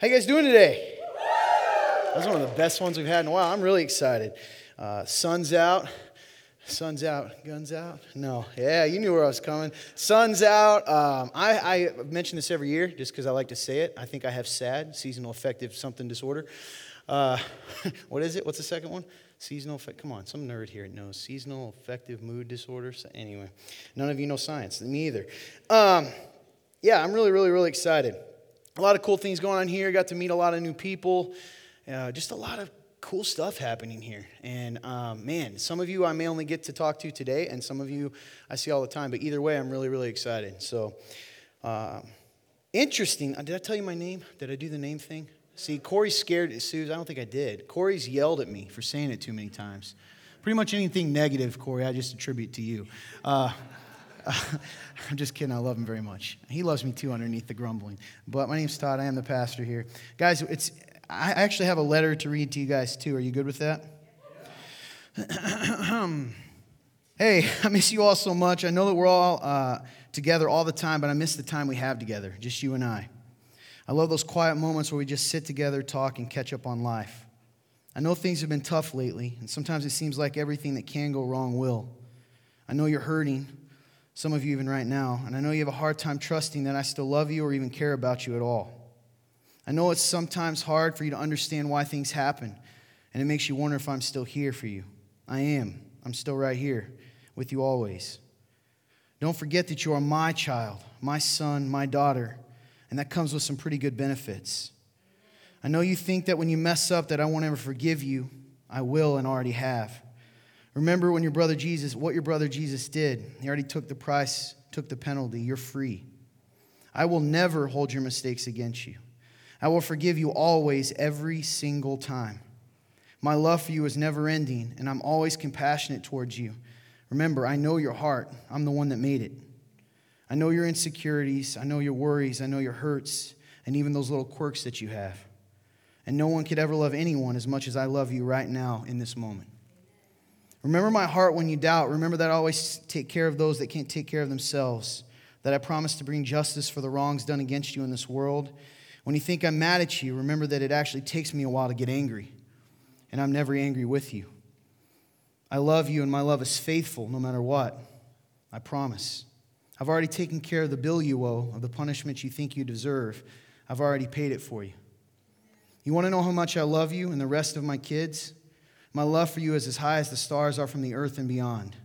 How you guys doing today? That's one of the best ones we've had in a while. I'm really excited. Uh, sun's out. Sun's out. Guns out? No. Yeah, you knew where I was coming. Sun's out. Um, I, I mention this every year just because I like to say it. I think I have SAD, seasonal affective something disorder. Uh, what is it? What's the second one? Seasonal effect. Come on, some nerd here knows seasonal affective mood disorder. So anyway, none of you know science. Me either. Um, yeah, I'm really, really, really excited a lot of cool things going on here. Got to meet a lot of new people. Uh, just a lot of cool stuff happening here. And um, man, some of you I may only get to talk to today, and some of you I see all the time. But either way, I'm really, really excited. So, uh, interesting. Did I tell you my name? Did I do the name thing? See, Corey's scared. Suze, I don't think I did. Corey's yelled at me for saying it too many times. Pretty much anything negative, Corey, I just attribute to you. Uh, I'm just kidding. I love him very much. He loves me too underneath the grumbling. But my name's Todd. I am the pastor here. Guys, it's I actually have a letter to read to you guys too. Are you good with that? hey, I miss you all so much. I know that we're all uh, together all the time, but I miss the time we have together, just you and I. I love those quiet moments where we just sit together, talk, and catch up on life. I know things have been tough lately, and sometimes it seems like everything that can go wrong will. I know you're hurting, some of you even right now, and I know you have a hard time trusting that I still love you or even care about you at all. I know it's sometimes hard for you to understand why things happen, and it makes you wonder if I'm still here for you. I am. I'm still right here with you always. Don't forget that you are my child, my son, my daughter, and that comes with some pretty good benefits. I know you think that when you mess up that I won't ever forgive you. I will and already have. Remember when your brother Jesus, what your brother Jesus did. He already took the price, took the penalty. You're free. I will never hold your mistakes against you. I will forgive you always, every single time. My love for you is never ending, and I'm always compassionate towards you. Remember, I know your heart. I'm the one that made it. I know your insecurities. I know your worries. I know your hurts, and even those little quirks that you have. And no one could ever love anyone as much as I love you right now in this moment. Remember my heart when you doubt. Remember that I always take care of those that can't take care of themselves. That I promise to bring justice for the wrongs done against you in this world. When you think I'm mad at you, remember that it actually takes me a while to get angry. And I'm never angry with you. I love you, and my love is faithful no matter what. I promise. I've already taken care of the bill you owe, of the punishment you think you deserve. I've already paid it for you. You want to know how much I love you and the rest of my kids? My love for you is as high as the stars are from the earth and beyond.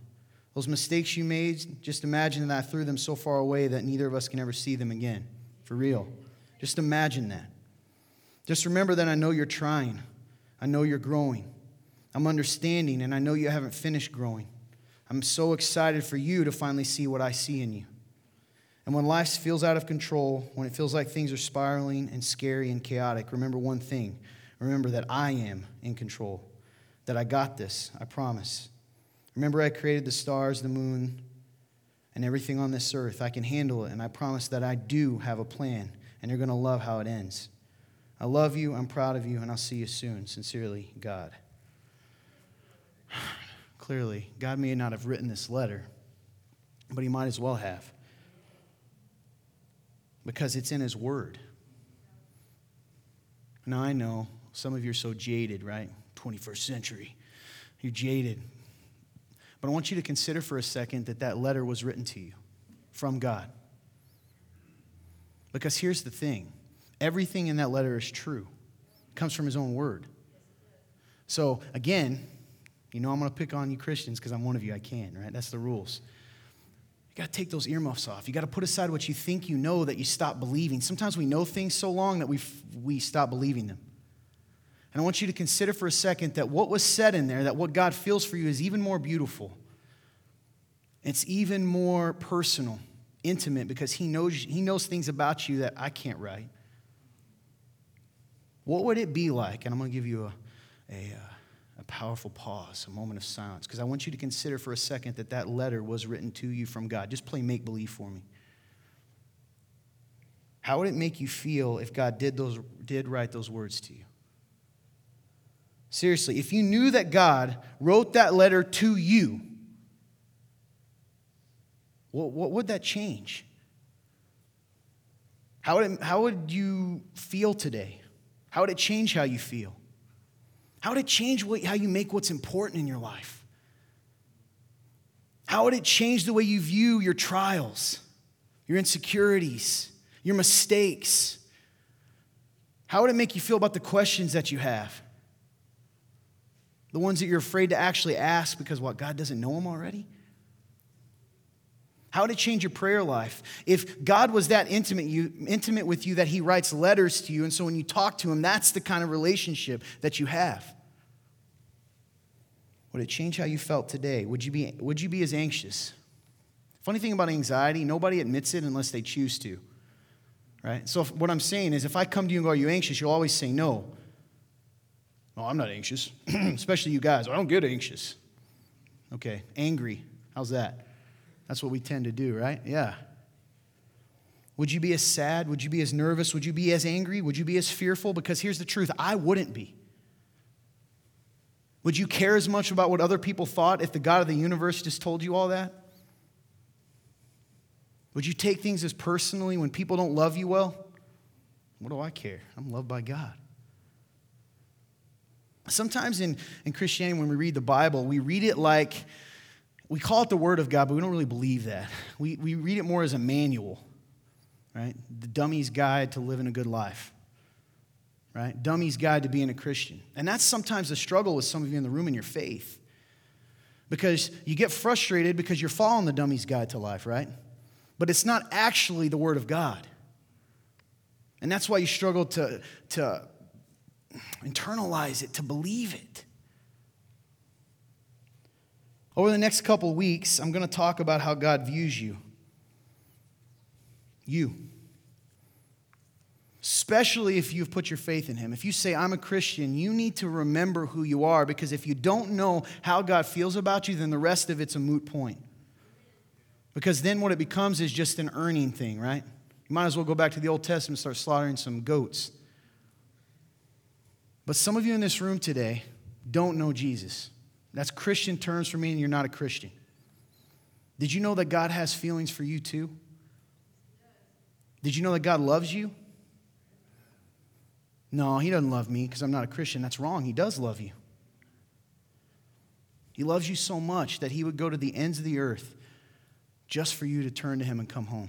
Those mistakes you made, just imagine that I threw them so far away that neither of us can ever see them again. For real. Just imagine that. Just remember that I know you're trying. I know you're growing. I'm understanding, and I know you haven't finished growing. I'm so excited for you to finally see what I see in you. And when life feels out of control, when it feels like things are spiraling and scary and chaotic, remember one thing remember that I am in control that I got this, I promise. Remember, I created the stars, the moon, and everything on this earth. I can handle it, and I promise that I do have a plan, and you're going to love how it ends. I love you, I'm proud of you, and I'll see you soon. Sincerely, God. Clearly, God may not have written this letter, but He might as well have, because it's in His Word. Now, I know some of you are so jaded, right? 21st century. You're jaded. But I want you to consider for a second that that letter was written to you from God. Because here's the thing everything in that letter is true, it comes from His own word. So, again, you know I'm going to pick on you Christians because I'm one of you. I can, right? That's the rules. You got to take those earmuffs off. You got to put aside what you think you know that you stop believing. Sometimes we know things so long that we, we stop believing them. And I want you to consider for a second that what was said in there, that what God feels for you is even more beautiful. It's even more personal, intimate, because He knows, he knows things about you that I can't write. What would it be like? And I'm going to give you a, a, uh, a powerful pause, a moment of silence, because I want you to consider for a second that that letter was written to you from God. Just play make believe for me. How would it make you feel if God did, those, did write those words to you? Seriously, if you knew that God wrote that letter to you, what, what would that change? How would, it, how would you feel today? How would it change how you feel? How would it change what, how you make what's important in your life? How would it change the way you view your trials, your insecurities, your mistakes? How would it make you feel about the questions that you have? The ones that you're afraid to actually ask because what, God doesn't know them already? How it change your prayer life? If God was that intimate, you, intimate with you that He writes letters to you, and so when you talk to Him, that's the kind of relationship that you have. Would it change how you felt today? Would you be, would you be as anxious? Funny thing about anxiety, nobody admits it unless they choose to. Right? So, if, what I'm saying is, if I come to you and go, Are you anxious? You'll always say no. No, I'm not anxious. Especially you guys. I don't get anxious. Okay, angry. How's that? That's what we tend to do, right? Yeah. Would you be as sad? Would you be as nervous? Would you be as angry? Would you be as fearful? Because here's the truth I wouldn't be. Would you care as much about what other people thought if the God of the universe just told you all that? Would you take things as personally when people don't love you well? What do I care? I'm loved by God. Sometimes in, in Christianity, when we read the Bible, we read it like we call it the Word of God, but we don't really believe that. We, we read it more as a manual, right? The dummy's guide to living a good life, right? Dummy's guide to being a Christian. And that's sometimes the struggle with some of you in the room in your faith. Because you get frustrated because you're following the dummy's guide to life, right? But it's not actually the Word of God. And that's why you struggle to, to internalize it, to believe it. Over the next couple weeks, I'm going to talk about how God views you. You. Especially if you've put your faith in Him. If you say, I'm a Christian, you need to remember who you are because if you don't know how God feels about you, then the rest of it's a moot point. Because then what it becomes is just an earning thing, right? You might as well go back to the Old Testament and start slaughtering some goats. But some of you in this room today don't know Jesus. That's Christian terms for me, and you're not a Christian. Did you know that God has feelings for you too? Did you know that God loves you? No, He doesn't love me because I'm not a Christian. That's wrong. He does love you. He loves you so much that He would go to the ends of the earth just for you to turn to Him and come home.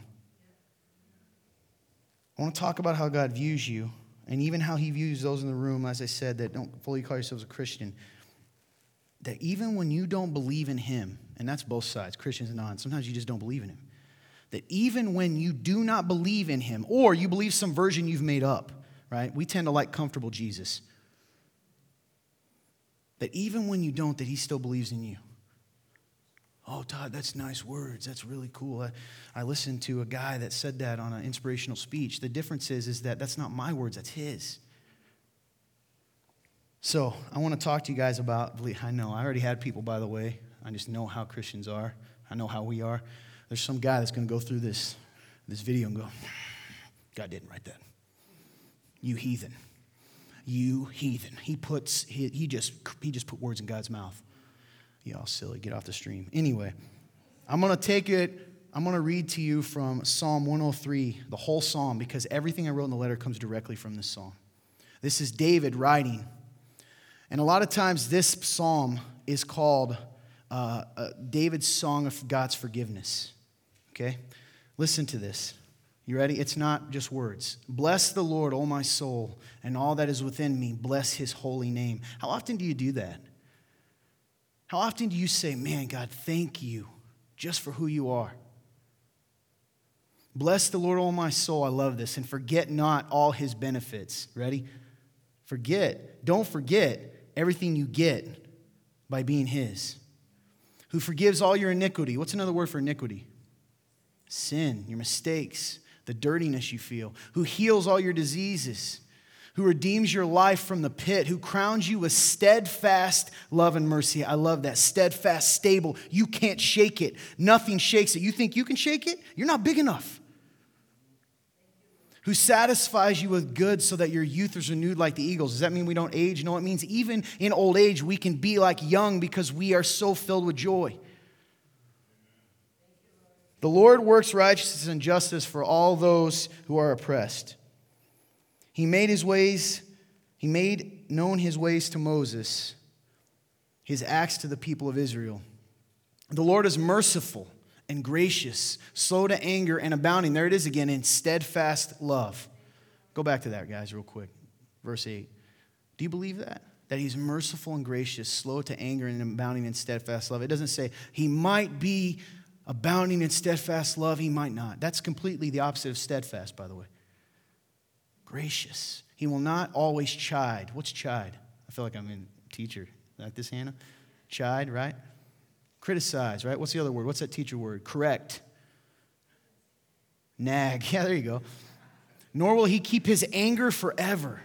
I want to talk about how God views you and even how He views those in the room, as I said, that don't fully call yourselves a Christian that even when you don't believe in him, and that's both sides, Christians and non, sometimes you just don't believe in him. That even when you do not believe in him, or you believe some version you've made up, right? We tend to like comfortable Jesus. That even when you don't, that he still believes in you. Oh, Todd, that's nice words. That's really cool. I, I listened to a guy that said that on an inspirational speech. The difference is, is that that's not my words, that's his. So I want to talk to you guys about, I know, I already had people, by the way. I just know how Christians are. I know how we are. There's some guy that's going to go through this, this video and go, God didn't write that. You heathen. You heathen. He puts, he, he just, he just put words in God's mouth. Y'all silly. Get off the stream. Anyway, I'm going to take it I'm going to read to you from Psalm 103, the whole psalm, because everything I wrote in the letter comes directly from this psalm. This is David writing and a lot of times, this psalm is called uh, uh, David's Song of God's Forgiveness. Okay? Listen to this. You ready? It's not just words. Bless the Lord, O my soul, and all that is within me. Bless his holy name. How often do you do that? How often do you say, Man, God, thank you just for who you are? Bless the Lord, O my soul. I love this. And forget not all his benefits. Ready? Forget. Don't forget everything you get by being His, who forgives all your iniquity. What's another word for iniquity? Sin, your mistakes, the dirtiness you feel, who heals all your diseases, who redeems your life from the pit, who crowns you with steadfast love and mercy. I love that. Steadfast, stable. You can't shake it. Nothing shakes it. You think you can shake it? You're not big enough who satisfies you with good so that your youth is renewed like the eagles. Does that mean we don't age? No, it means even in old age, we can be like young because we are so filled with joy. The Lord works righteousness and justice for all those who are oppressed. He made his ways He made known his ways to Moses, his acts to the people of Israel. The Lord is merciful and gracious, slow to anger, and abounding. There it is again in steadfast love. Go back to that, guys, real quick. Verse 8. Do you believe that? That he's merciful and gracious, slow to anger, and abounding in steadfast love. It doesn't say he might be abounding in steadfast love, he might not. That's completely the opposite of steadfast, by the way. Gracious. He will not always chide. What's chide? I feel like I'm a teacher. Like this, Hannah? Chide, right? Criticize, right? What's the other word? What's that teacher word? Correct. Nag. Yeah, there you go. Nor will he keep his anger forever.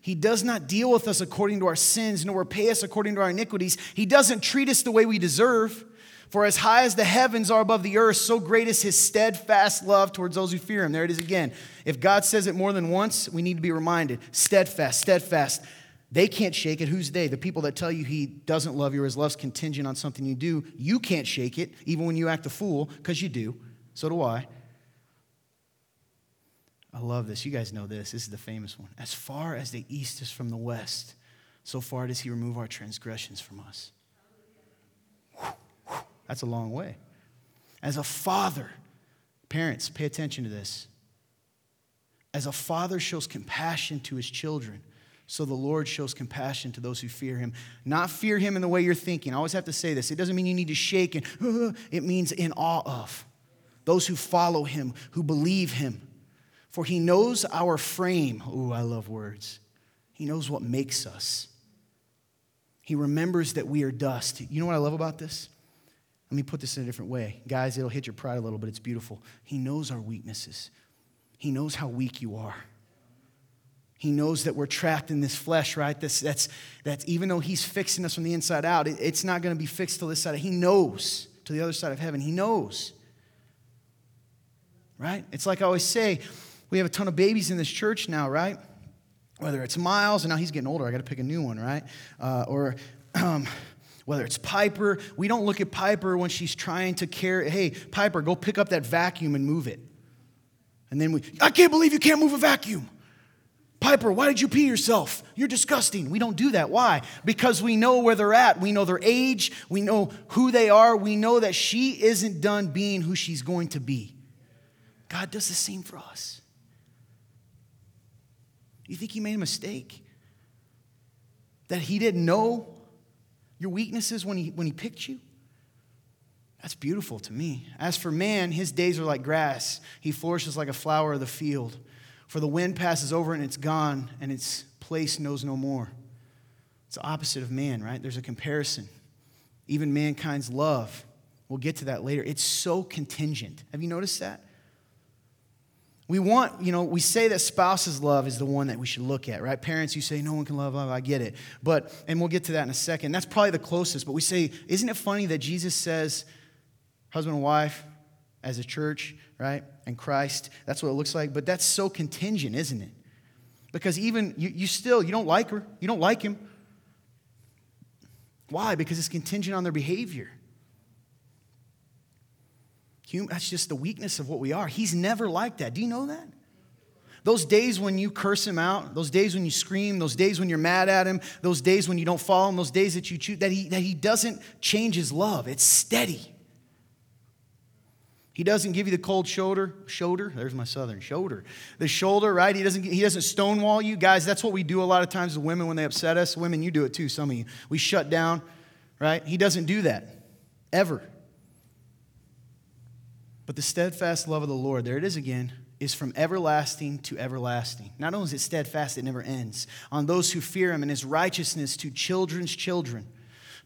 He does not deal with us according to our sins, nor repay us according to our iniquities. He doesn't treat us the way we deserve. For as high as the heavens are above the earth, so great is his steadfast love towards those who fear him. There it is again. If God says it more than once, we need to be reminded steadfast, steadfast. They can't shake it. Who's they? The people that tell you he doesn't love you or his love's contingent on something you do. You can't shake it, even when you act a fool, because you do. So do I. I love this. You guys know this. This is the famous one. As far as the east is from the west, so far does he remove our transgressions from us. That's a long way. As a father, parents, pay attention to this. As a father shows compassion to his children, so the Lord shows compassion to those who fear him. Not fear him in the way you're thinking. I always have to say this. It doesn't mean you need to shake and, uh, it means in awe of. Those who follow him, who believe him. For he knows our frame. Ooh, I love words. He knows what makes us. He remembers that we are dust. You know what I love about this? Let me put this in a different way. Guys, it'll hit your pride a little, but it's beautiful. He knows our weaknesses, He knows how weak you are. He knows that we're trapped in this flesh, right? This, that's, that's even though He's fixing us from the inside out, it, it's not going to be fixed to this side. He knows to the other side of heaven. He knows. Right? It's like I always say, we have a ton of babies in this church now, right? Whether it's Miles, and now he's getting older, I got to pick a new one, right? Uh, or um, whether it's Piper, we don't look at Piper when she's trying to carry, hey, Piper, go pick up that vacuum and move it. And then we, I can't believe you can't move a vacuum. Piper, why did you pee yourself? You're disgusting. We don't do that. Why? Because we know where they're at. We know their age. We know who they are. We know that she isn't done being who she's going to be. God does the same for us. You think he made a mistake? That he didn't know your weaknesses when he, when he picked you? That's beautiful to me. As for man, his days are like grass. He flourishes like a flower of the field. For the wind passes over and it's gone, and its place knows no more. It's the opposite of man, right? There's a comparison. Even mankind's love. We'll get to that later. It's so contingent. Have you noticed that? We want, you know, we say that spouse's love is the one that we should look at, right? Parents, you say no one can love love. I get it. But, and we'll get to that in a second. That's probably the closest. But we say, isn't it funny that Jesus says, husband and wife, as a church, right? And Christ, that's what it looks like. But that's so contingent, isn't it? Because even you, you still, you don't like her, you don't like him. Why? Because it's contingent on their behavior. That's just the weakness of what we are. He's never like that. Do you know that? Those days when you curse him out, those days when you scream, those days when you're mad at him, those days when you don't follow him, those days that you choose, that he, that he doesn't change his love. It's steady. He doesn't give you the cold shoulder, shoulder. There's my southern shoulder. The shoulder, right? He doesn't. He doesn't stonewall you, guys. That's what we do a lot of times with women when they upset us. Women, you do it too. Some of you, we shut down, right? He doesn't do that, ever. But the steadfast love of the Lord, there it is again, is from everlasting to everlasting. Not only is it steadfast, it never ends. On those who fear him and his righteousness to children's children.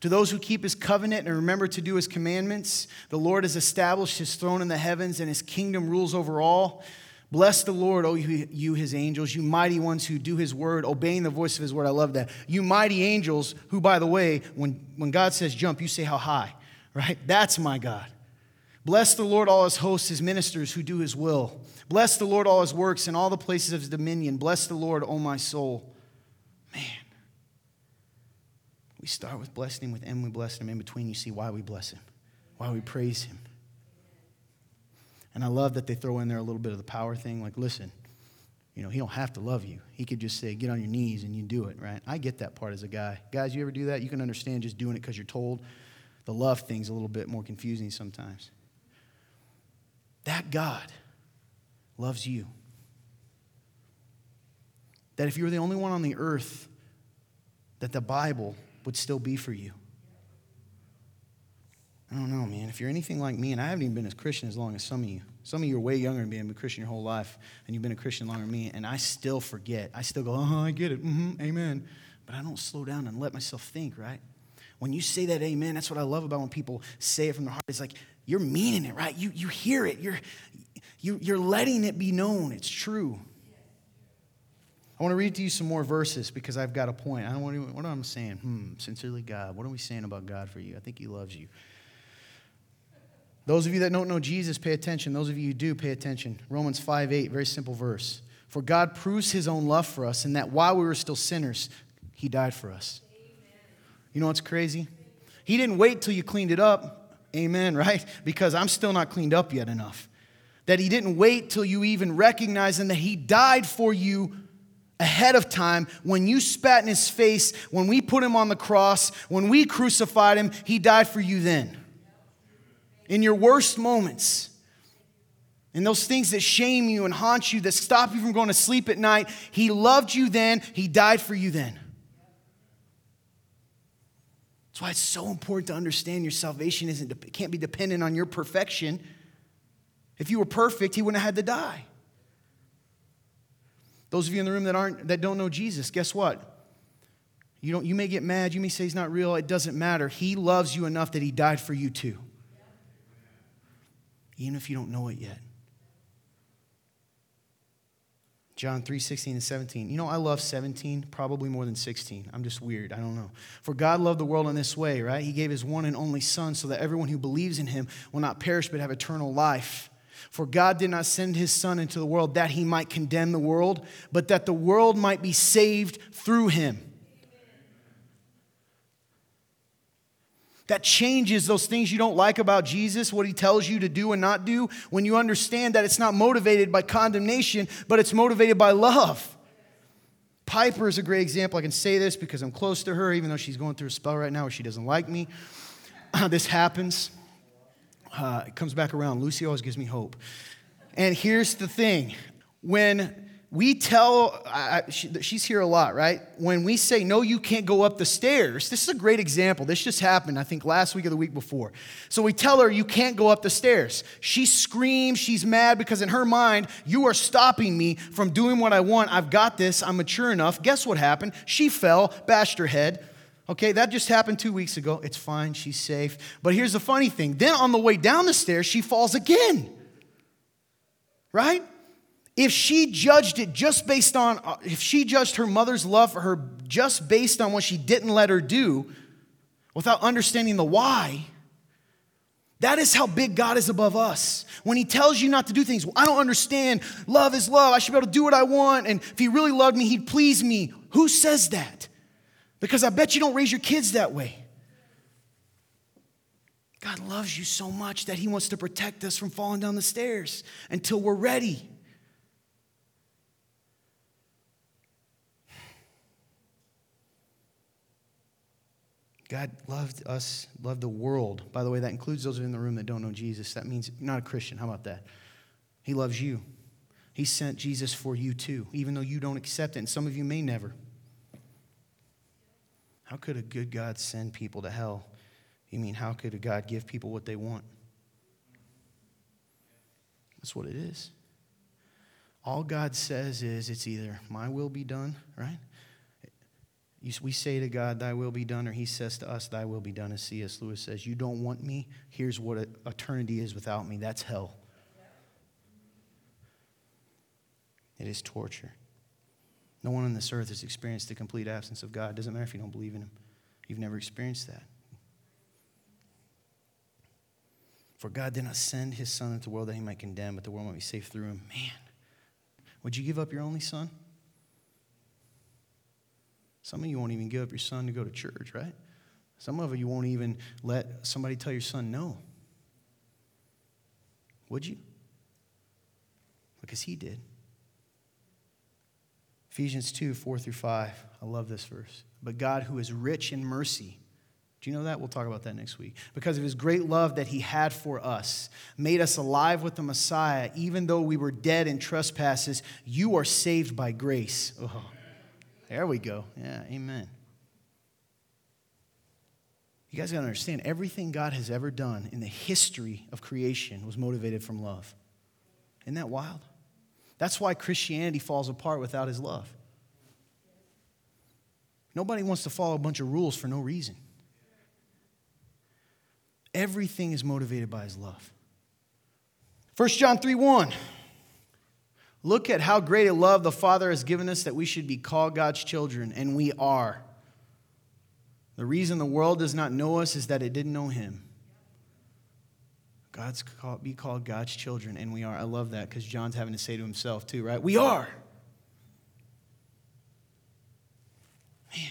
To those who keep his covenant and remember to do his commandments, the Lord has established his throne in the heavens and his kingdom rules over all. Bless the Lord, O you, his angels, you mighty ones who do his word, obeying the voice of his word. I love that. You mighty angels, who, by the way, when, when God says jump, you say how high, right? That's my God. Bless the Lord, all his hosts, his ministers who do his will. Bless the Lord, all his works, and all the places of his dominion. Bless the Lord, O my soul. Man. We start with blessing him, with him, we bless him. In between, you see why we bless him, why we praise him. And I love that they throw in there a little bit of the power thing. Like, listen, You know, he don't have to love you. He could just say, get on your knees and you do it, right? I get that part as a guy. Guys, you ever do that? You can understand just doing it because you're told. The love thing's a little bit more confusing sometimes. That God loves you. That if you were the only one on the earth, that the Bible would still be for you. I don't know, man. If you're anything like me, and I haven't even been a Christian as long as some of you, some of you are way younger than me and been a Christian your whole life, and you've been a Christian longer than me, and I still forget. I still go, oh, I get it. Mm-hmm, amen. But I don't slow down and let myself think, right? When you say that amen, that's what I love about when people say it from their heart. It's like you're meaning it, right? You, you hear it. You're, you, you're letting it be known. It's true. I want to read to you some more verses because I've got a point. I don't want to, what am I saying? Hmm, sincerely God. What are we saying about God for you? I think He loves you. Those of you that don't know Jesus, pay attention. Those of you who do, pay attention. Romans 5 8, very simple verse. For God proves his own love for us in that while we were still sinners, he died for us. You know what's crazy? He didn't wait till you cleaned it up. Amen, right? Because I'm still not cleaned up yet enough. That he didn't wait till you even recognize and that he died for you ahead of time when you spat in his face, when we put him on the cross, when we crucified him, he died for you then in your worst moments, in those things that shame you and haunt you, that stop you from going to sleep at night, He loved you then, He died for you then. That's why it's so important to understand your salvation isn't, can't be dependent on your perfection. If you were perfect, He wouldn't have had to die. Those of you in the room that aren't that don't know Jesus, guess what? You, don't, you may get mad, you may say he's not real, it doesn't matter. He loves you enough that he died for you too even if you don't know it yet. John 3, 16 and 17. You know, I love 17 probably more than 16. I'm just weird. I don't know. For God loved the world in this way, right? He gave his one and only Son so that everyone who believes in him will not perish but have eternal life. For God did not send his Son into the world that he might condemn the world, but that the world might be saved through him. That changes those things you don't like about Jesus, what he tells you to do and not do, when you understand that it's not motivated by condemnation, but it's motivated by love. Piper is a great example. I can say this because I'm close to her, even though she's going through a spell right now where she doesn't like me. this happens. Uh, it comes back around. Lucy always gives me hope. And here's the thing when we tell, I, she, she's here a lot, right? When we say, no, you can't go up the stairs, this is a great example. This just happened, I think, last week or the week before. So we tell her, you can't go up the stairs. She screams, she's mad because in her mind, you are stopping me from doing what I want. I've got this, I'm mature enough. Guess what happened? She fell, bashed her head. Okay, that just happened two weeks ago. It's fine, she's safe. But here's the funny thing then on the way down the stairs, she falls again. Right? If she judged it just based on, uh, if she judged her mother's love for her just based on what she didn't let her do, without understanding the why, that is how big God is above us. When He tells you not to do things, well, I don't understand. Love is love. I should be able to do what I want. And if He really loved me, He'd please me. Who says that? Because I bet you don't raise your kids that way. God loves you so much that He wants to protect us from falling down the stairs until we're ready. God loved us, loved the world. By the way, that includes those in the room that don't know Jesus. That means you're not a Christian. How about that? He loves you. He sent Jesus for you too, even though you don't accept it. And some of you may never. How could a good God send people to hell? You mean, how could a God give people what they want? That's what it is. All God says is it's either my will be done, right? We say to God, Thy will be done, or He says to us, Thy will be done, as C.S. Lewis says, You don't want me? Here's what eternity is without me. That's hell. It is torture. No one on this earth has experienced the complete absence of God. It doesn't matter if you don't believe in Him, you've never experienced that. For God did not send His Son into the world that He might condemn, but the world might be saved through Him. Man, would you give up your only Son? Some of you won't even give up your son to go to church, right? Some of you won't even let somebody tell your son no. Would you? Because he did. Ephesians 2 4 through 5. I love this verse. But God, who is rich in mercy, do you know that? We'll talk about that next week. Because of his great love that he had for us, made us alive with the Messiah, even though we were dead in trespasses, you are saved by grace. Oh, there we go. Yeah, amen. You guys got to understand everything God has ever done in the history of creation was motivated from love. Isn't that wild? That's why Christianity falls apart without his love. Nobody wants to follow a bunch of rules for no reason. Everything is motivated by his love. 1 John 3 1. Look at how great a love the Father has given us that we should be called God's children, and we are. The reason the world does not know us is that it didn't know him. God's called, be called God's children, and we are. I love that because John's having to say to himself, too, right? We are. Man.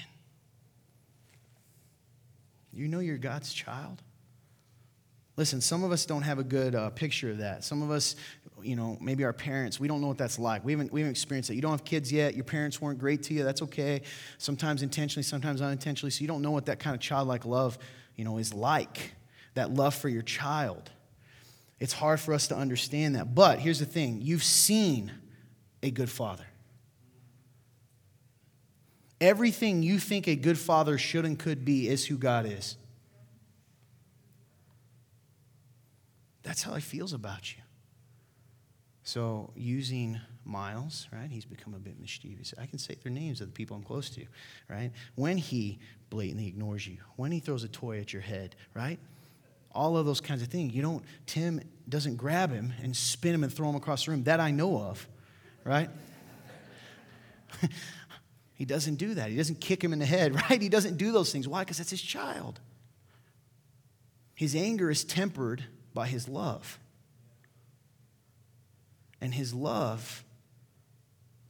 You know you're God's child? Listen, some of us don't have a good uh, picture of that. Some of us, you know, maybe our parents, we don't know what that's like. We haven't, we haven't experienced it. You don't have kids yet. Your parents weren't great to you. That's okay. Sometimes intentionally, sometimes unintentionally. So you don't know what that kind of childlike love, you know, is like. That love for your child. It's hard for us to understand that. But here's the thing you've seen a good father. Everything you think a good father should and could be is who God is. That's how he feels about you. So, using Miles, right? He's become a bit mischievous. I can say their names of the people I'm close to, right? When he blatantly ignores you, when he throws a toy at your head, right? all of those kinds of things. You don't, Tim doesn't grab him and spin him and throw him across the room. That I know of, right? he doesn't do that. He doesn't kick him in the head, right? He doesn't do those things. Why? Because that's his child. His anger is tempered by his love. And his love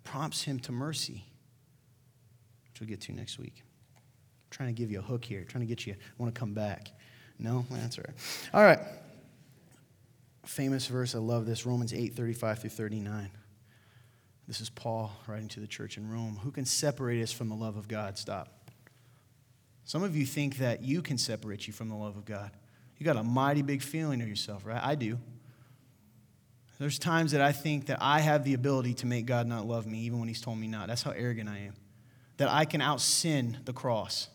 prompts him to mercy, which we'll get to next week. I'm trying to give you a hook here, trying to get you, I want to come back. No? That's all right. All right. Famous verse, I love this Romans 8 35 through 39. This is Paul writing to the church in Rome. Who can separate us from the love of God? Stop. Some of you think that you can separate you from the love of God. You got a mighty big feeling of yourself, right? I do. There's times that I think that I have the ability to make God not love me, even when He's told me not. That's how arrogant I am. That I can out sin the cross.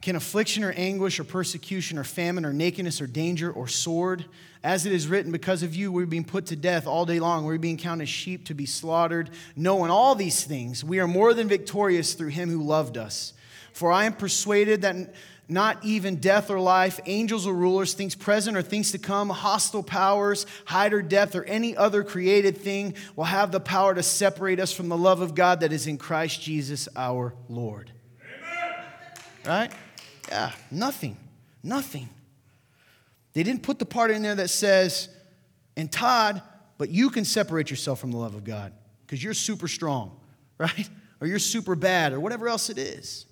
Can affliction or anguish or persecution or famine or nakedness or danger or sword, as it is written, because of you we're being put to death all day long, we're being counted sheep to be slaughtered. Knowing all these things, we are more than victorious through him who loved us. For I am persuaded that not even death or life, angels or rulers, things present or things to come, hostile powers, height or depth, or any other created thing will have the power to separate us from the love of God that is in Christ Jesus our Lord. Amen. Right? Yeah, nothing. Nothing. They didn't put the part in there that says, and Todd, but you can separate yourself from the love of God because you're super strong, right? Or you're super bad, or whatever else it is.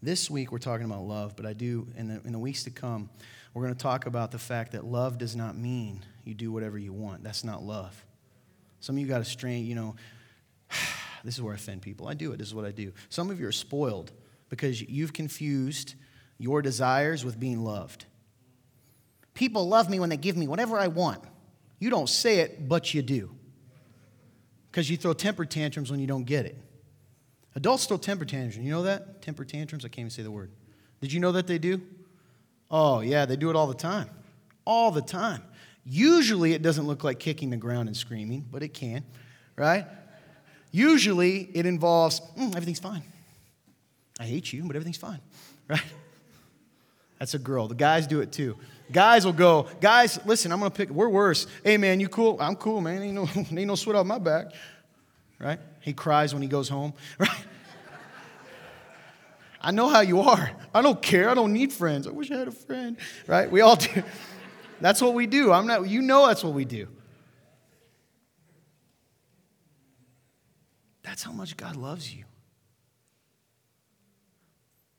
This week we're talking about love, but I do, in the, in the weeks to come, we're going to talk about the fact that love does not mean you do whatever you want. That's not love. Some of you got a strain, you know, this is where I offend people. I do it. This is what I do. Some of you are spoiled because you've confused your desires with being loved. People love me when they give me whatever I want. You don't say it, but you do. Because you throw temper tantrums when you don't get it. Adults throw temper tantrums. You know that? Temper tantrums? I can't even say the word. Did you know that they do? Oh, yeah, they do it all the time. All the time. Usually it doesn't look like kicking the ground and screaming, but it can, right? Usually it involves mm, everything's fine. I hate you, but everything's fine, right? That's a girl. The guys do it too. Guys will go, guys, listen, I'm gonna pick, we're worse. Hey man, you cool? I'm cool, man. Ain't no, ain't no sweat off my back. Right? He cries when he goes home, right? I know how you are. I don't care. I don't need friends. I wish I had a friend. Right? We all do. That's what we do. I'm not, you know that's what we do. That's how much God loves you.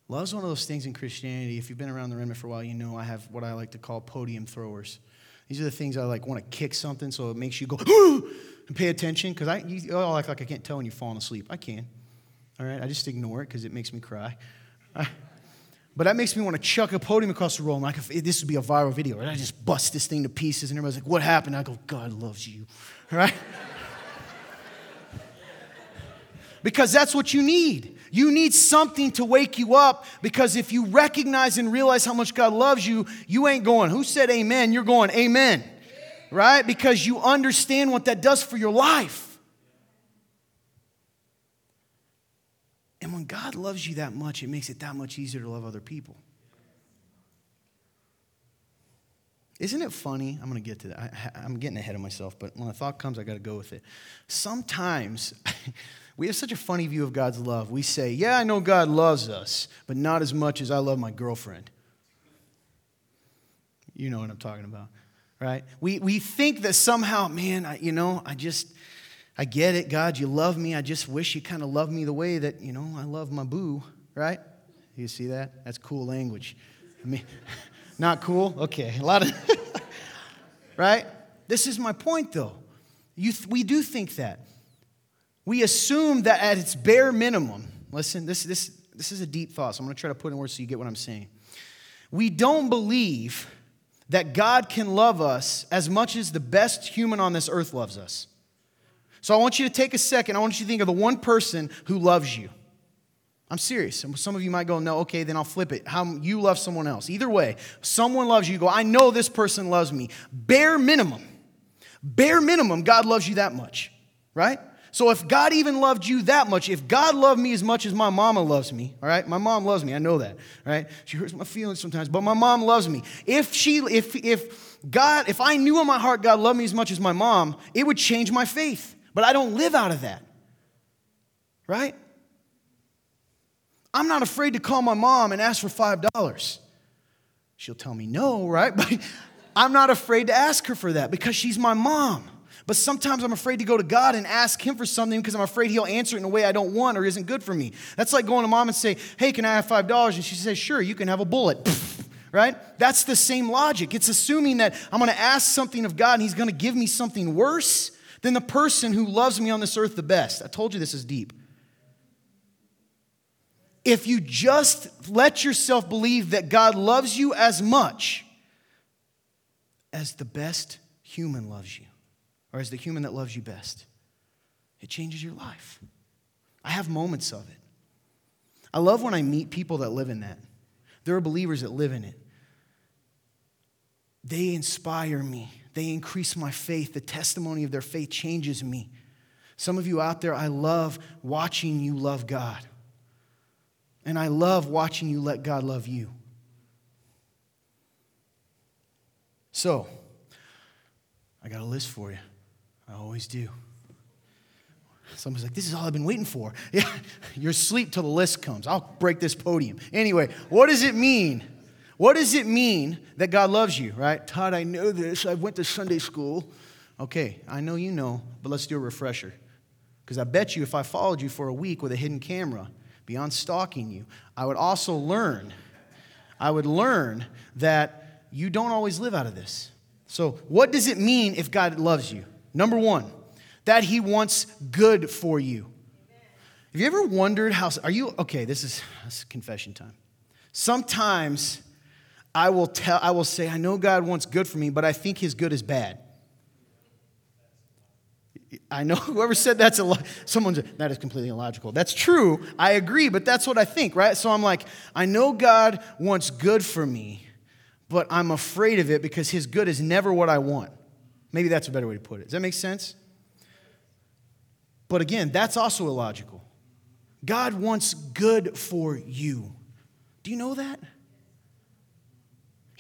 Love's one of those things in Christianity. If you've been around the remnant for a while, you know I have what I like to call podium throwers. These are the things I like want to kick something so it makes you go and pay attention because I you all act like I can't tell when you're falling asleep. I can. All right, I just ignore it because it makes me cry. But that makes me want to chuck a podium across the room. Like if this would be a viral video, right? I just bust this thing to pieces, and everybody's like, "What happened?" I go, "God loves you," all right? because that's what you need. You need something to wake you up because if you recognize and realize how much God loves you, you ain't going, Who said amen? You're going, Amen. Right? Because you understand what that does for your life. And when God loves you that much, it makes it that much easier to love other people. Isn't it funny? I'm going to get to that. I, am getting ahead of myself, but when a thought comes, I got to go with it. Sometimes we have such a funny view of God's love. We say, Yeah, I know God loves us, but not as much as I love my girlfriend. You know what I'm talking about, right? We, we think that somehow, man, I, you know, I just, I get it, God, you love me. I just wish you kind of loved me the way that, you know, I love my boo, right? You see that? That's cool language. I mean, not cool? Okay, a lot of, right? This is my point, though. You th- we do think that we assume that at its bare minimum, listen, this, this, this is a deep thought, so I'm going to try to put in words so you get what I'm saying. We don't believe that God can love us as much as the best human on this earth loves us. So I want you to take a second. I want you to think of the one person who loves you. I'm serious. Some of you might go, no, okay, then I'll flip it. How you love someone else. Either way, someone loves you. You go, I know this person loves me. Bare minimum, bare minimum, God loves you that much, right? So if God even loved you that much, if God loved me as much as my mama loves me, all right? My mom loves me, I know that, all right? She hurts my feelings sometimes, but my mom loves me. If she if if God, if I knew in my heart God loved me as much as my mom, it would change my faith. But I don't live out of that. Right? I'm not afraid to call my mom and ask for $5. She'll tell me no, right? But I'm not afraid to ask her for that because she's my mom. But sometimes I'm afraid to go to God and ask Him for something because I'm afraid He'll answer it in a way I don't want or isn't good for me. That's like going to mom and say, Hey, can I have $5? And she says, Sure, you can have a bullet. right? That's the same logic. It's assuming that I'm going to ask something of God and He's going to give me something worse than the person who loves me on this earth the best. I told you this is deep. If you just let yourself believe that God loves you as much as the best human loves you, or as the human that loves you best. It changes your life. I have moments of it. I love when I meet people that live in that. There are believers that live in it. They inspire me, they increase my faith. The testimony of their faith changes me. Some of you out there, I love watching you love God. And I love watching you let God love you. So, I got a list for you. I always do. Someone's like, this is all I've been waiting for. Yeah, you're asleep till the list comes. I'll break this podium. Anyway, what does it mean? What does it mean that God loves you, right? Todd, I know this. I went to Sunday school. Okay, I know you know, but let's do a refresher. Because I bet you if I followed you for a week with a hidden camera, beyond stalking you, I would also learn, I would learn that you don't always live out of this. So, what does it mean if God loves you? Number one, that He wants good for you. Have you ever wondered how, are you, okay, this is, this is confession time. Sometimes I will tell, I will say, I know God wants good for me, but I think His good is bad. I know whoever said that's a lot. Someone that is completely illogical. That's true. I agree, but that's what I think, right? So I'm like, I know God wants good for me, but I'm afraid of it because his good is never what I want. Maybe that's a better way to put it. Does that make sense? But again, that's also illogical. God wants good for you. Do you know that?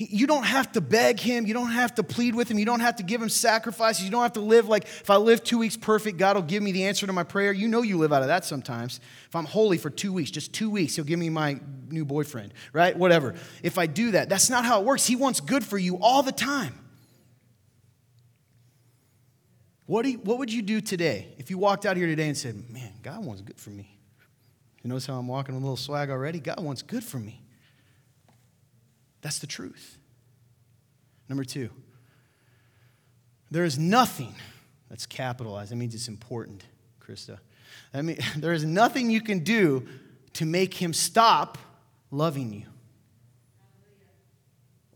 You don't have to beg him. You don't have to plead with him. You don't have to give him sacrifices. You don't have to live like, if I live two weeks perfect, God will give me the answer to my prayer. You know you live out of that sometimes. If I'm holy for two weeks, just two weeks, he'll give me my new boyfriend, right? Whatever. If I do that, that's not how it works. He wants good for you all the time. What, do you, what would you do today if you walked out here today and said, Man, God wants good for me? You notice how I'm walking a little swag already? God wants good for me. That's the truth. Number two, There is nothing that's capitalized. That means it's important, Krista. I mean, there is nothing you can do to make him stop loving you.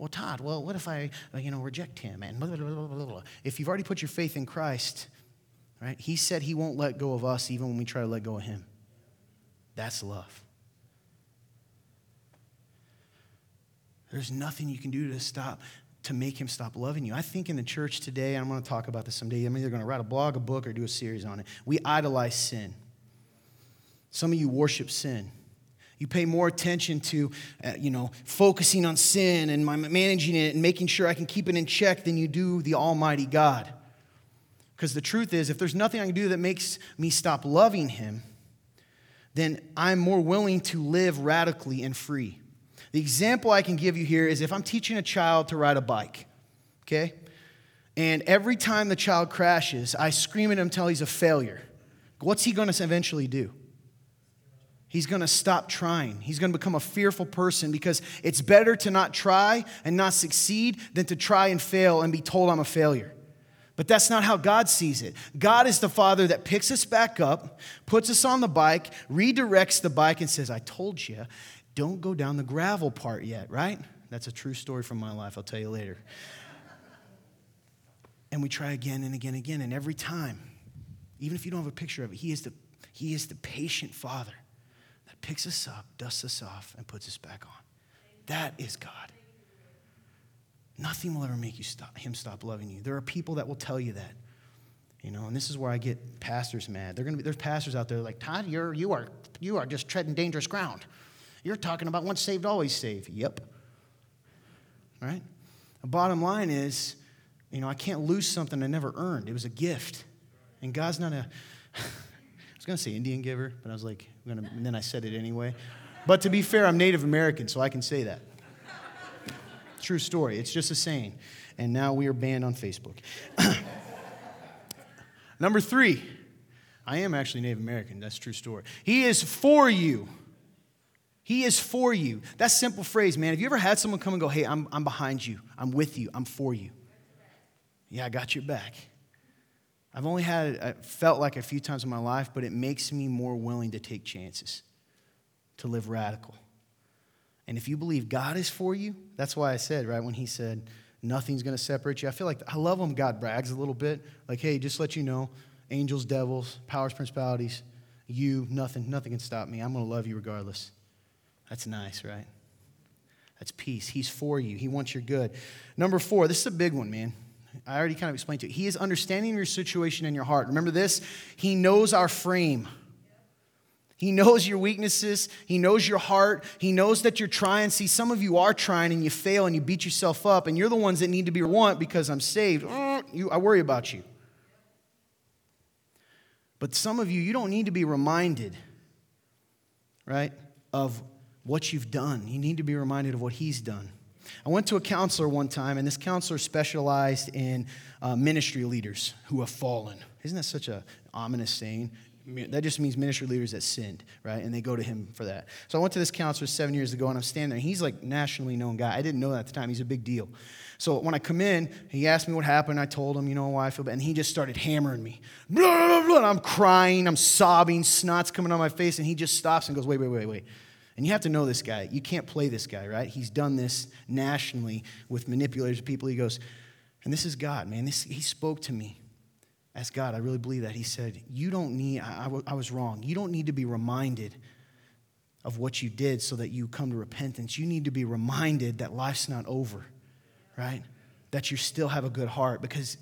Well, Todd, well, what if I, you know, reject him? And blah, blah, blah, if you've already put your faith in Christ, right, he said he won't let go of us even when we try to let go of him. That's love. There's nothing you can do to stop, to make him stop loving you. I think in the church today, I'm going to talk about this someday. I'm either going to write a blog, a book, or do a series on it. We idolize sin. Some of you worship sin. You pay more attention to, uh, you know, focusing on sin and managing it and making sure I can keep it in check than you do the Almighty God. Because the truth is, if there's nothing I can do that makes me stop loving Him, then I'm more willing to live radically and free. The example I can give you here is if I'm teaching a child to ride a bike, okay? And every time the child crashes, I scream at him until he's a failure. What's he going to eventually do? He's going to stop trying. He's going to become a fearful person because it's better to not try and not succeed than to try and fail and be told I'm a failure. But that's not how God sees it. God is the Father that picks us back up, puts us on the bike, redirects the bike, and says, I told you, don't go down the gravel part yet, right? That's a true story from my life. I'll tell you later. And we try again and again and again. And every time, even if you don't have a picture of it, He is the, he is the patient Father picks us up, dusts us off, and puts us back on. That is God. Nothing will ever make you stop, Him stop loving you. There are people that will tell you that. You know, and this is where I get pastors mad. They're gonna be, there's pastors out there like, Todd, you're, you, are, you are just treading dangerous ground. You're talking about once saved, always saved. Yep. Right? The bottom line is, you know, I can't lose something I never earned. It was a gift. And God's not a, was going to say Indian giver, but I was like, I'm gonna, and then I said it anyway. But to be fair, I'm Native American, so I can say that. True story. It's just a saying. And now we are banned on Facebook. Number three, I am actually Native American. That's true story. He is for you. He is for you. That simple phrase, man. Have you ever had someone come and go, hey, I'm, I'm behind you, I'm with you, I'm for you? Yeah, I got your back. I've only had, I felt like a few times in my life, but it makes me more willing to take chances, to live radical. And if you believe God is for you, that's why I said, right, when he said, nothing's going to separate you. I feel like I love when God brags a little bit. Like, hey, just let you know, angels, devils, powers, principalities, you, nothing, nothing can stop me. I'm going to love you regardless. That's nice, right? That's peace. He's for you, He wants your good. Number four, this is a big one, man. I already kind of explained to you. He is understanding your situation in your heart. Remember this? He knows our frame. He knows your weaknesses. He knows your heart. He knows that you're trying. See, some of you are trying and you fail and you beat yourself up, and you're the ones that need to be want because I'm saved. Mm, you, I worry about you. But some of you, you don't need to be reminded, right, of what you've done. You need to be reminded of what He's done. I went to a counselor one time, and this counselor specialized in uh, ministry leaders who have fallen. Isn't that such an ominous saying? That just means ministry leaders that sinned, right? And they go to him for that. So I went to this counselor seven years ago, and I'm standing there. He's like nationally known guy. I didn't know that at the time. He's a big deal. So when I come in, he asked me what happened. I told him, you know, why I feel bad. And he just started hammering me. Blah, blah, blah. I'm crying. I'm sobbing. Snot's coming on my face. And he just stops and goes, wait, wait, wait, wait. And you have to know this guy. You can't play this guy, right? He's done this nationally with manipulators, of people. He goes, and this is God, man. This, he spoke to me as God. I really believe that. He said, You don't need, I, I, was wrong. You don't need to be reminded of what you did so that you come to repentance. You need to be reminded that life's not over, right? That you still have a good heart because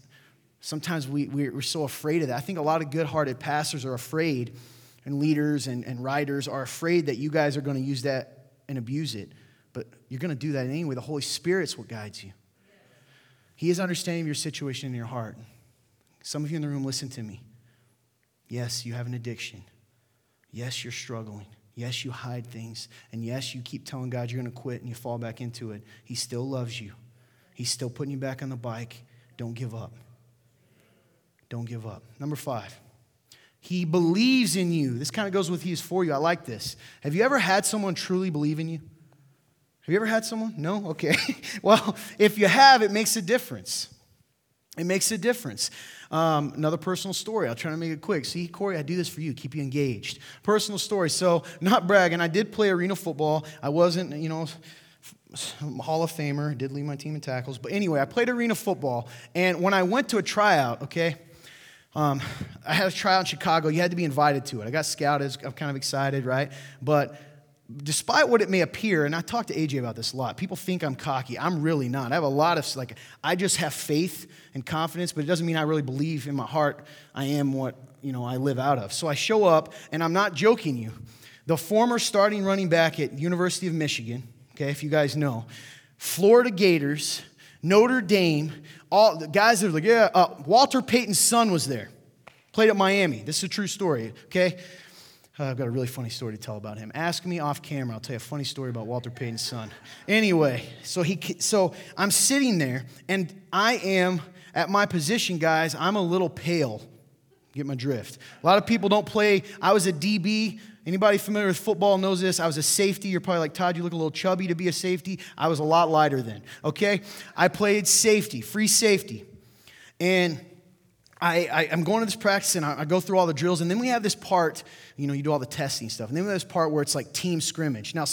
sometimes we, we're so afraid of that. I think a lot of good hearted pastors are afraid and leaders and, and writers are afraid that you guys are going to use that and abuse it. But you're going to do that anyway. The Holy Spirit's what guides you. He is understanding your situation in your heart. Some of you in the room, listen to me. Yes, you have an addiction. Yes, you're struggling. Yes, you hide things. And yes, you keep telling God you're going to quit and you fall back into it. He still loves you. He's still putting you back on the bike. Don't give up. Don't give up. Number five. He believes in you. This kind of goes with He is for you. I like this. Have you ever had someone truly believe in you? Have you ever had someone? No? Okay. well, if you have, it makes a difference. It makes a difference. Um, another personal story. I'll try to make it quick. See, Corey, I do this for you, keep you engaged. Personal story. So, not bragging, I did play arena football. I wasn't, you know, Hall of Famer, did lead my team in tackles. But anyway, I played arena football. And when I went to a tryout, okay, um, I had a tryout in Chicago. You had to be invited to it. I got scouted. I'm kind of excited, right? But despite what it may appear, and I talked to AJ about this a lot, people think I'm cocky. I'm really not. I have a lot of, like, I just have faith and confidence, but it doesn't mean I really believe in my heart I am what, you know, I live out of. So I show up, and I'm not joking you. The former starting running back at University of Michigan, okay, if you guys know, Florida Gators, Notre Dame, all the guys that are like, yeah, uh, Walter Payton's son was there. Played at Miami. This is a true story, okay? Uh, I've got a really funny story to tell about him. Ask me off camera. I'll tell you a funny story about Walter Payton's son. Anyway, so he, so I'm sitting there, and I am at my position, guys. I'm a little pale. Get my drift. A lot of people don't play. I was a DB. Anybody familiar with football knows this. I was a safety. You're probably like, Todd, you look a little chubby to be a safety. I was a lot lighter then, okay? I played safety, free safety. And I, am going to this practice and I, I, go through all the drills, and then we have this part, you know, you do all the testing stuff, and then we have this part where it's like team scrimmage. Now,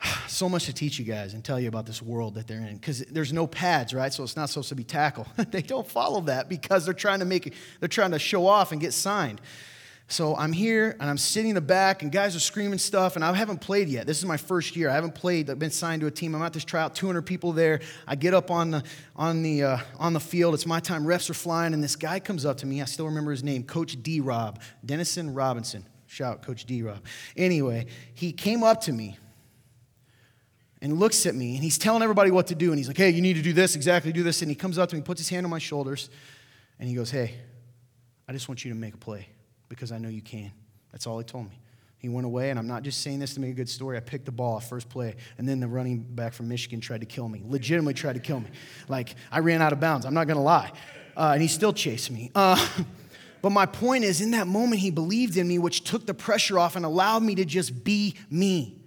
so much to teach you guys and tell you about this world that they're in because there's no pads right so it's not supposed to be tackle they don't follow that because they're trying to make it they're trying to show off and get signed so I'm here and I'm sitting in the back and guys are screaming stuff and I haven't played yet. This is my first year. I haven't played. I've been signed to a team. I'm at this tryout, 200 people there. I get up on the on the uh, on the field. It's my time. Refs are flying and this guy comes up to me. I still remember his name, Coach D. Rob Dennison Robinson. Shout, Coach D. Rob. Anyway, he came up to me and looks at me and he's telling everybody what to do and he's like, "Hey, you need to do this exactly. Do this." And he comes up to me, puts his hand on my shoulders, and he goes, "Hey, I just want you to make a play." Because I know you can. That's all he told me. He went away, and I'm not just saying this to make a good story. I picked the ball first play, and then the running back from Michigan tried to kill me. Legitimately tried to kill me. Like, I ran out of bounds. I'm not going to lie. Uh, and he still chased me. Uh, but my point is, in that moment, he believed in me, which took the pressure off and allowed me to just be me.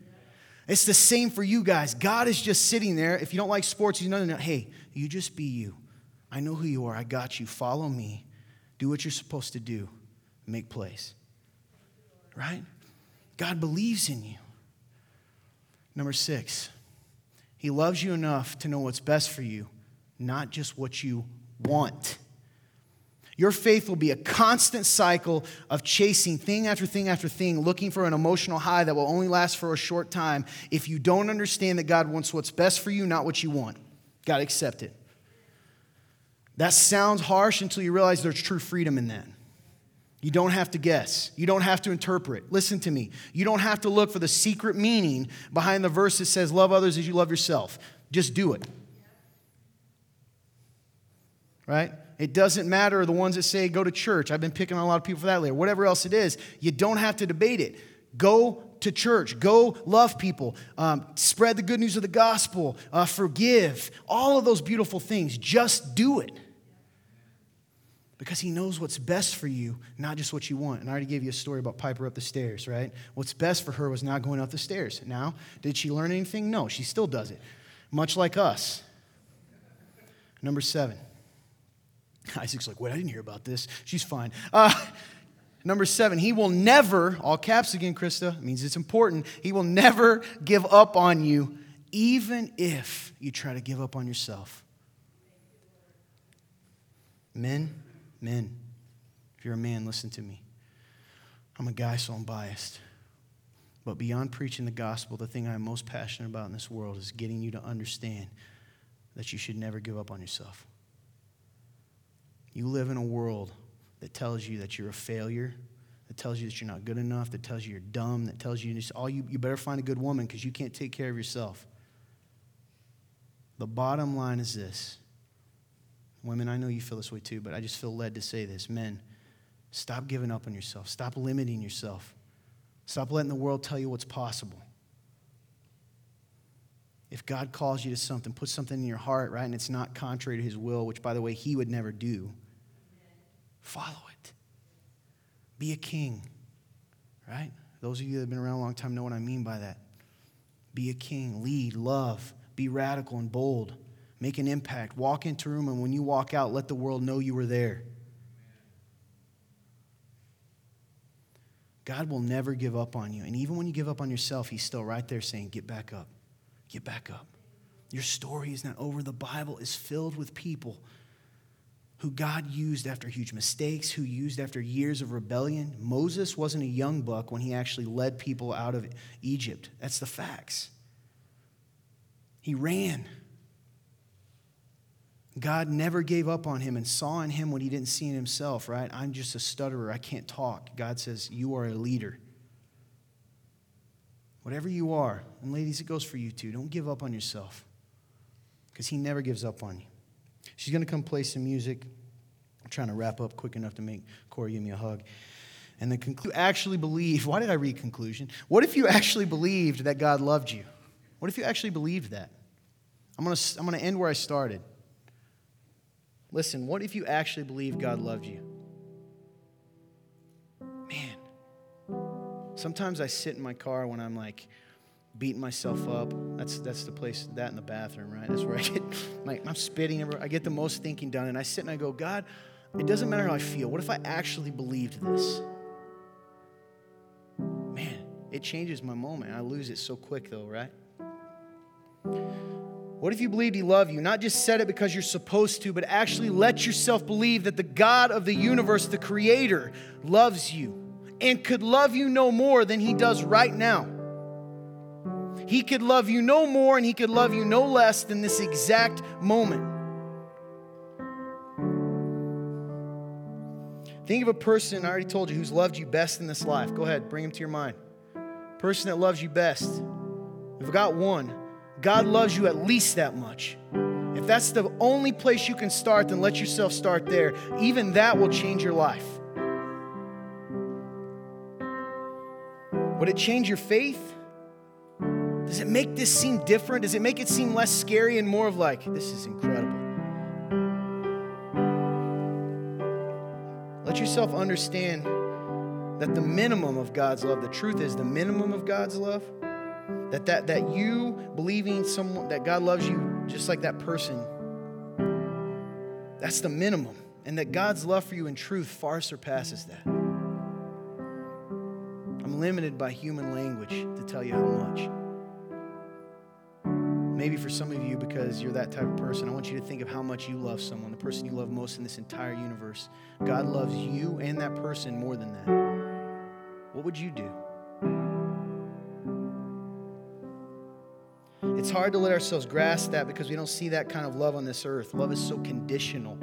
It's the same for you guys. God is just sitting there. If you don't like sports, He's no, no, no. Hey, you just be you. I know who you are. I got you. Follow me. Do what you're supposed to do make place. Right? God believes in you. Number six, He loves you enough to know what's best for you, not just what you want. Your faith will be a constant cycle of chasing thing after thing after thing, looking for an emotional high that will only last for a short time if you don't understand that God wants what's best for you, not what you want. Got to accept it. That sounds harsh until you realize there's true freedom in that. You don't have to guess. You don't have to interpret. Listen to me. You don't have to look for the secret meaning behind the verse that says, Love others as you love yourself. Just do it. Right? It doesn't matter the ones that say go to church. I've been picking on a lot of people for that later. Whatever else it is, you don't have to debate it. Go to church. Go love people. Um, spread the good news of the gospel. Uh, forgive. All of those beautiful things. Just do it because he knows what's best for you, not just what you want. And I already gave you a story about Piper up the stairs, right? What's best for her was not going up the stairs. Now, did she learn anything? No, she still does it, much like us. Number seven. Isaac's like, wait, I didn't hear about this. She's fine. Uh, number seven, he will never, all caps again, Krista, means it's important, he will never give up on you, even if you try to give up on yourself. Men, Men, if you're a man, listen to me. I'm a guy, so I'm biased. But beyond preaching the gospel, the thing I'm most passionate about in this world is getting you to understand that you should never give up on yourself. You live in a world that tells you that you're a failure, that tells you that you're not good enough, that tells you you're dumb, that tells you all you, you better find a good woman because you can't take care of yourself. The bottom line is this Women, I know you feel this way too, but I just feel led to say this. Men, stop giving up on yourself. Stop limiting yourself. Stop letting the world tell you what's possible. If God calls you to something, put something in your heart, right, and it's not contrary to his will, which, by the way, he would never do, follow it. Be a king, right? Those of you that have been around a long time know what I mean by that. Be a king, lead, love, be radical and bold. Make an impact. Walk into a room, and when you walk out, let the world know you were there. God will never give up on you. And even when you give up on yourself, He's still right there saying, Get back up. Get back up. Your story is not over. The Bible is filled with people who God used after huge mistakes, who used after years of rebellion. Moses wasn't a young buck when he actually led people out of Egypt. That's the facts. He ran. God never gave up on him and saw in him what he didn't see in himself, right? I'm just a stutterer. I can't talk. God says, You are a leader. Whatever you are, and ladies, it goes for you too. Don't give up on yourself because he never gives up on you. She's going to come play some music. I'm trying to wrap up quick enough to make Corey give me a hug. And the conclude actually believe, why did I read conclusion? What if you actually believed that God loved you? What if you actually believed that? I'm going to, I'm going to end where I started. Listen, what if you actually believed God loved you? Man, sometimes I sit in my car when I'm like, beating myself up. That's that's the place that in the bathroom, right? That's where I get I'm spitting. I get the most thinking done, and I sit and I go, God, it doesn't matter how I feel. What if I actually believed this? Man, it changes my moment. I lose it so quick, though, right? What if you believed he loved you? Not just said it because you're supposed to, but actually let yourself believe that the God of the universe, the creator, loves you and could love you no more than he does right now. He could love you no more and he could love you no less than this exact moment. Think of a person, I already told you, who's loved you best in this life. Go ahead, bring him to your mind. Person that loves you best. We've got one. God loves you at least that much. If that's the only place you can start, then let yourself start there. Even that will change your life. Would it change your faith? Does it make this seem different? Does it make it seem less scary and more of like, this is incredible? Let yourself understand that the minimum of God's love, the truth is the minimum of God's love, that that, that you believing someone that God loves you just like that person, that's the minimum. And that God's love for you in truth far surpasses that. I'm limited by human language to tell you how much. Maybe for some of you, because you're that type of person, I want you to think of how much you love someone, the person you love most in this entire universe. God loves you and that person more than that. What would you do? It's hard to let ourselves grasp that because we don't see that kind of love on this earth. Love is so conditional.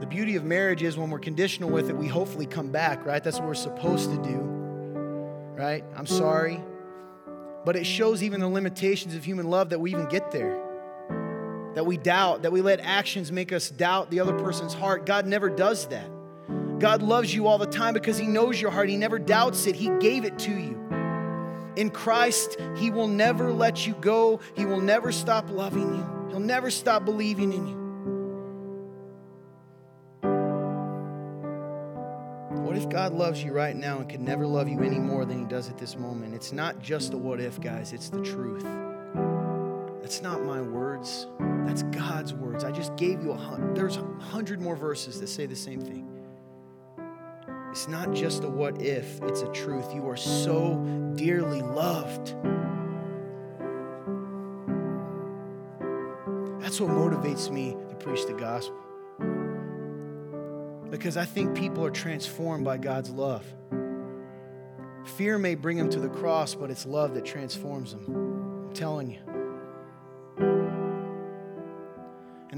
The beauty of marriage is when we're conditional with it, we hopefully come back, right? That's what we're supposed to do, right? I'm sorry. But it shows even the limitations of human love that we even get there. That we doubt, that we let actions make us doubt the other person's heart. God never does that. God loves you all the time because He knows your heart. He never doubts it, He gave it to you. In Christ, He will never let you go, He will never stop loving you, He'll never stop believing in you. What if God loves you right now and can never love you any more than He does at this moment? It's not just a what if, guys, it's the truth. That's not my words, that's God's words. I just gave you a hundred, there's a hundred more verses that say the same thing. It's not just a what if, it's a truth. You are so dearly loved. That's what motivates me to preach the gospel because I think people are transformed by God's love. Fear may bring them to the cross, but it's love that transforms them. I'm telling you.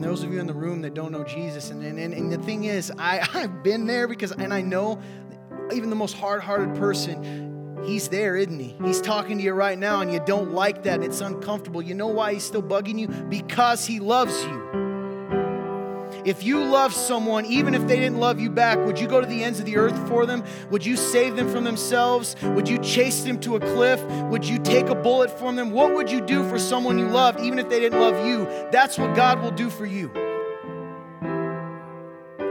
And those of you in the room that don't know Jesus, and, and, and the thing is, I, I've been there because, and I know even the most hard hearted person, he's there, isn't he? He's talking to you right now, and you don't like that. and It's uncomfortable. You know why he's still bugging you? Because he loves you. If you love someone, even if they didn't love you back, would you go to the ends of the earth for them? Would you save them from themselves? Would you chase them to a cliff? Would you take a bullet from them? What would you do for someone you loved, even if they didn't love you? That's what God will do for you.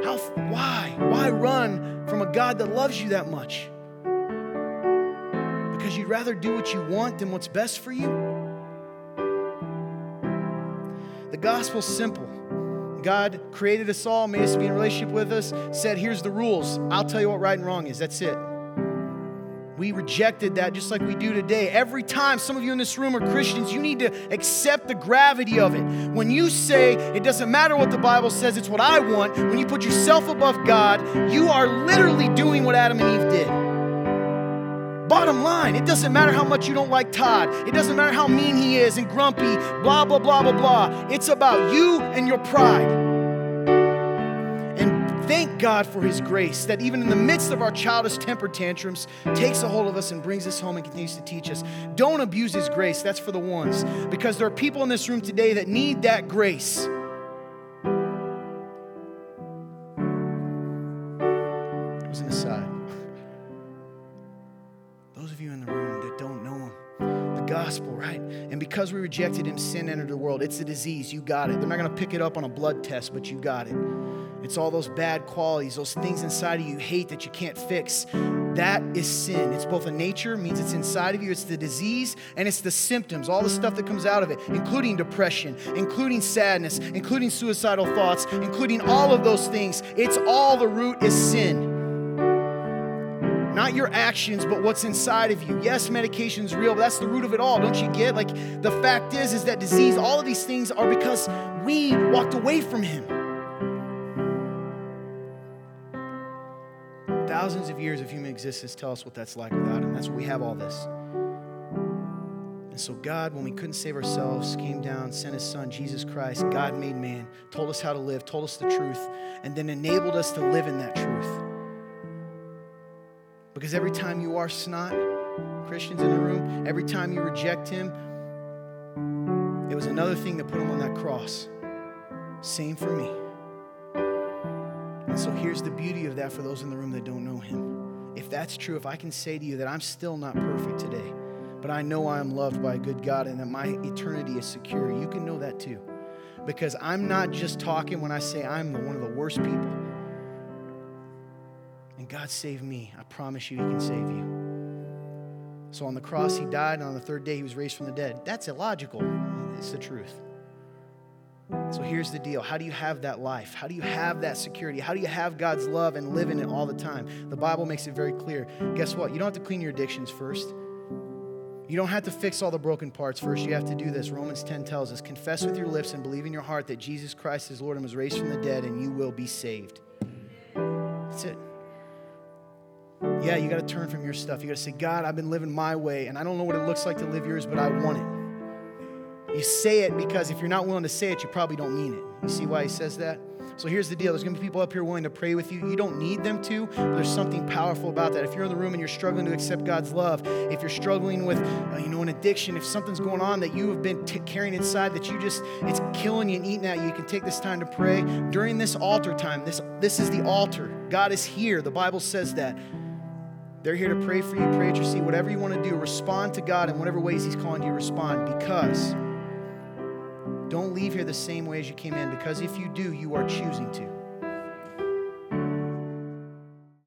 How, why? Why run from a God that loves you that much? Because you'd rather do what you want than what's best for you? The gospel's simple. God created us all, made us be in relationship with us, said, Here's the rules. I'll tell you what right and wrong is. That's it. We rejected that just like we do today. Every time some of you in this room are Christians, you need to accept the gravity of it. When you say, it doesn't matter what the Bible says, it's what I want, when you put yourself above God, you are literally doing what Adam and Eve did. Bottom line, it doesn't matter how much you don't like Todd. It doesn't matter how mean he is and grumpy, blah, blah, blah, blah, blah. It's about you and your pride. And thank God for His grace that even in the midst of our childish temper tantrums, takes a hold of us and brings us home and continues to teach us. Don't abuse His grace. That's for the ones. Because there are people in this room today that need that grace. Because we rejected Him, sin entered the world. It's a disease. You got it. They're not going to pick it up on a blood test, but you got it. It's all those bad qualities, those things inside of you you hate that you can't fix. That is sin. It's both a nature, means it's inside of you, it's the disease, and it's the symptoms, all the stuff that comes out of it, including depression, including sadness, including suicidal thoughts, including all of those things. It's all the root is sin not your actions but what's inside of you yes medication is real but that's the root of it all don't you get like the fact is is that disease all of these things are because we walked away from him Thousands of years of human existence tell us what that's like without Him. That's why we have all this. And so, God, when we couldn't save ourselves, came down, sent His Son, Jesus Christ, God made man, told us how to live, told us the truth, and then enabled us to live in that truth. Because every time you are snot, Christians in the room, every time you reject Him, it was another thing that put Him on that cross. Same for me. And so here's the beauty of that for those in the room that don't know Him. If that's true, if I can say to you that I'm still not perfect today, but I know I am loved by a good God and that my eternity is secure, you can know that too. Because I'm not just talking when I say I'm one of the worst people. God saved me. I promise you, He can save you. So on the cross, He died, and on the third day, He was raised from the dead. That's illogical. It's the truth. So here's the deal. How do you have that life? How do you have that security? How do you have God's love and live in it all the time? The Bible makes it very clear. Guess what? You don't have to clean your addictions first. You don't have to fix all the broken parts first. You have to do this. Romans 10 tells us confess with your lips and believe in your heart that Jesus Christ is Lord and was raised from the dead, and you will be saved. That's it. Yeah, you got to turn from your stuff. You got to say, God, I've been living my way, and I don't know what it looks like to live yours, but I want it. You say it because if you're not willing to say it, you probably don't mean it. You see why he says that? So here's the deal there's going to be people up here willing to pray with you. You don't need them to, but there's something powerful about that. If you're in the room and you're struggling to accept God's love, if you're struggling with, uh, you know, an addiction, if something's going on that you have been t- carrying inside that you just, it's killing you and eating at you, you can take this time to pray. During this altar time, this, this is the altar. God is here. The Bible says that. They're here to pray for you, pray at your seat, whatever you want to do. Respond to God in whatever ways He's calling you to respond because don't leave here the same way as you came in because if you do, you are choosing to.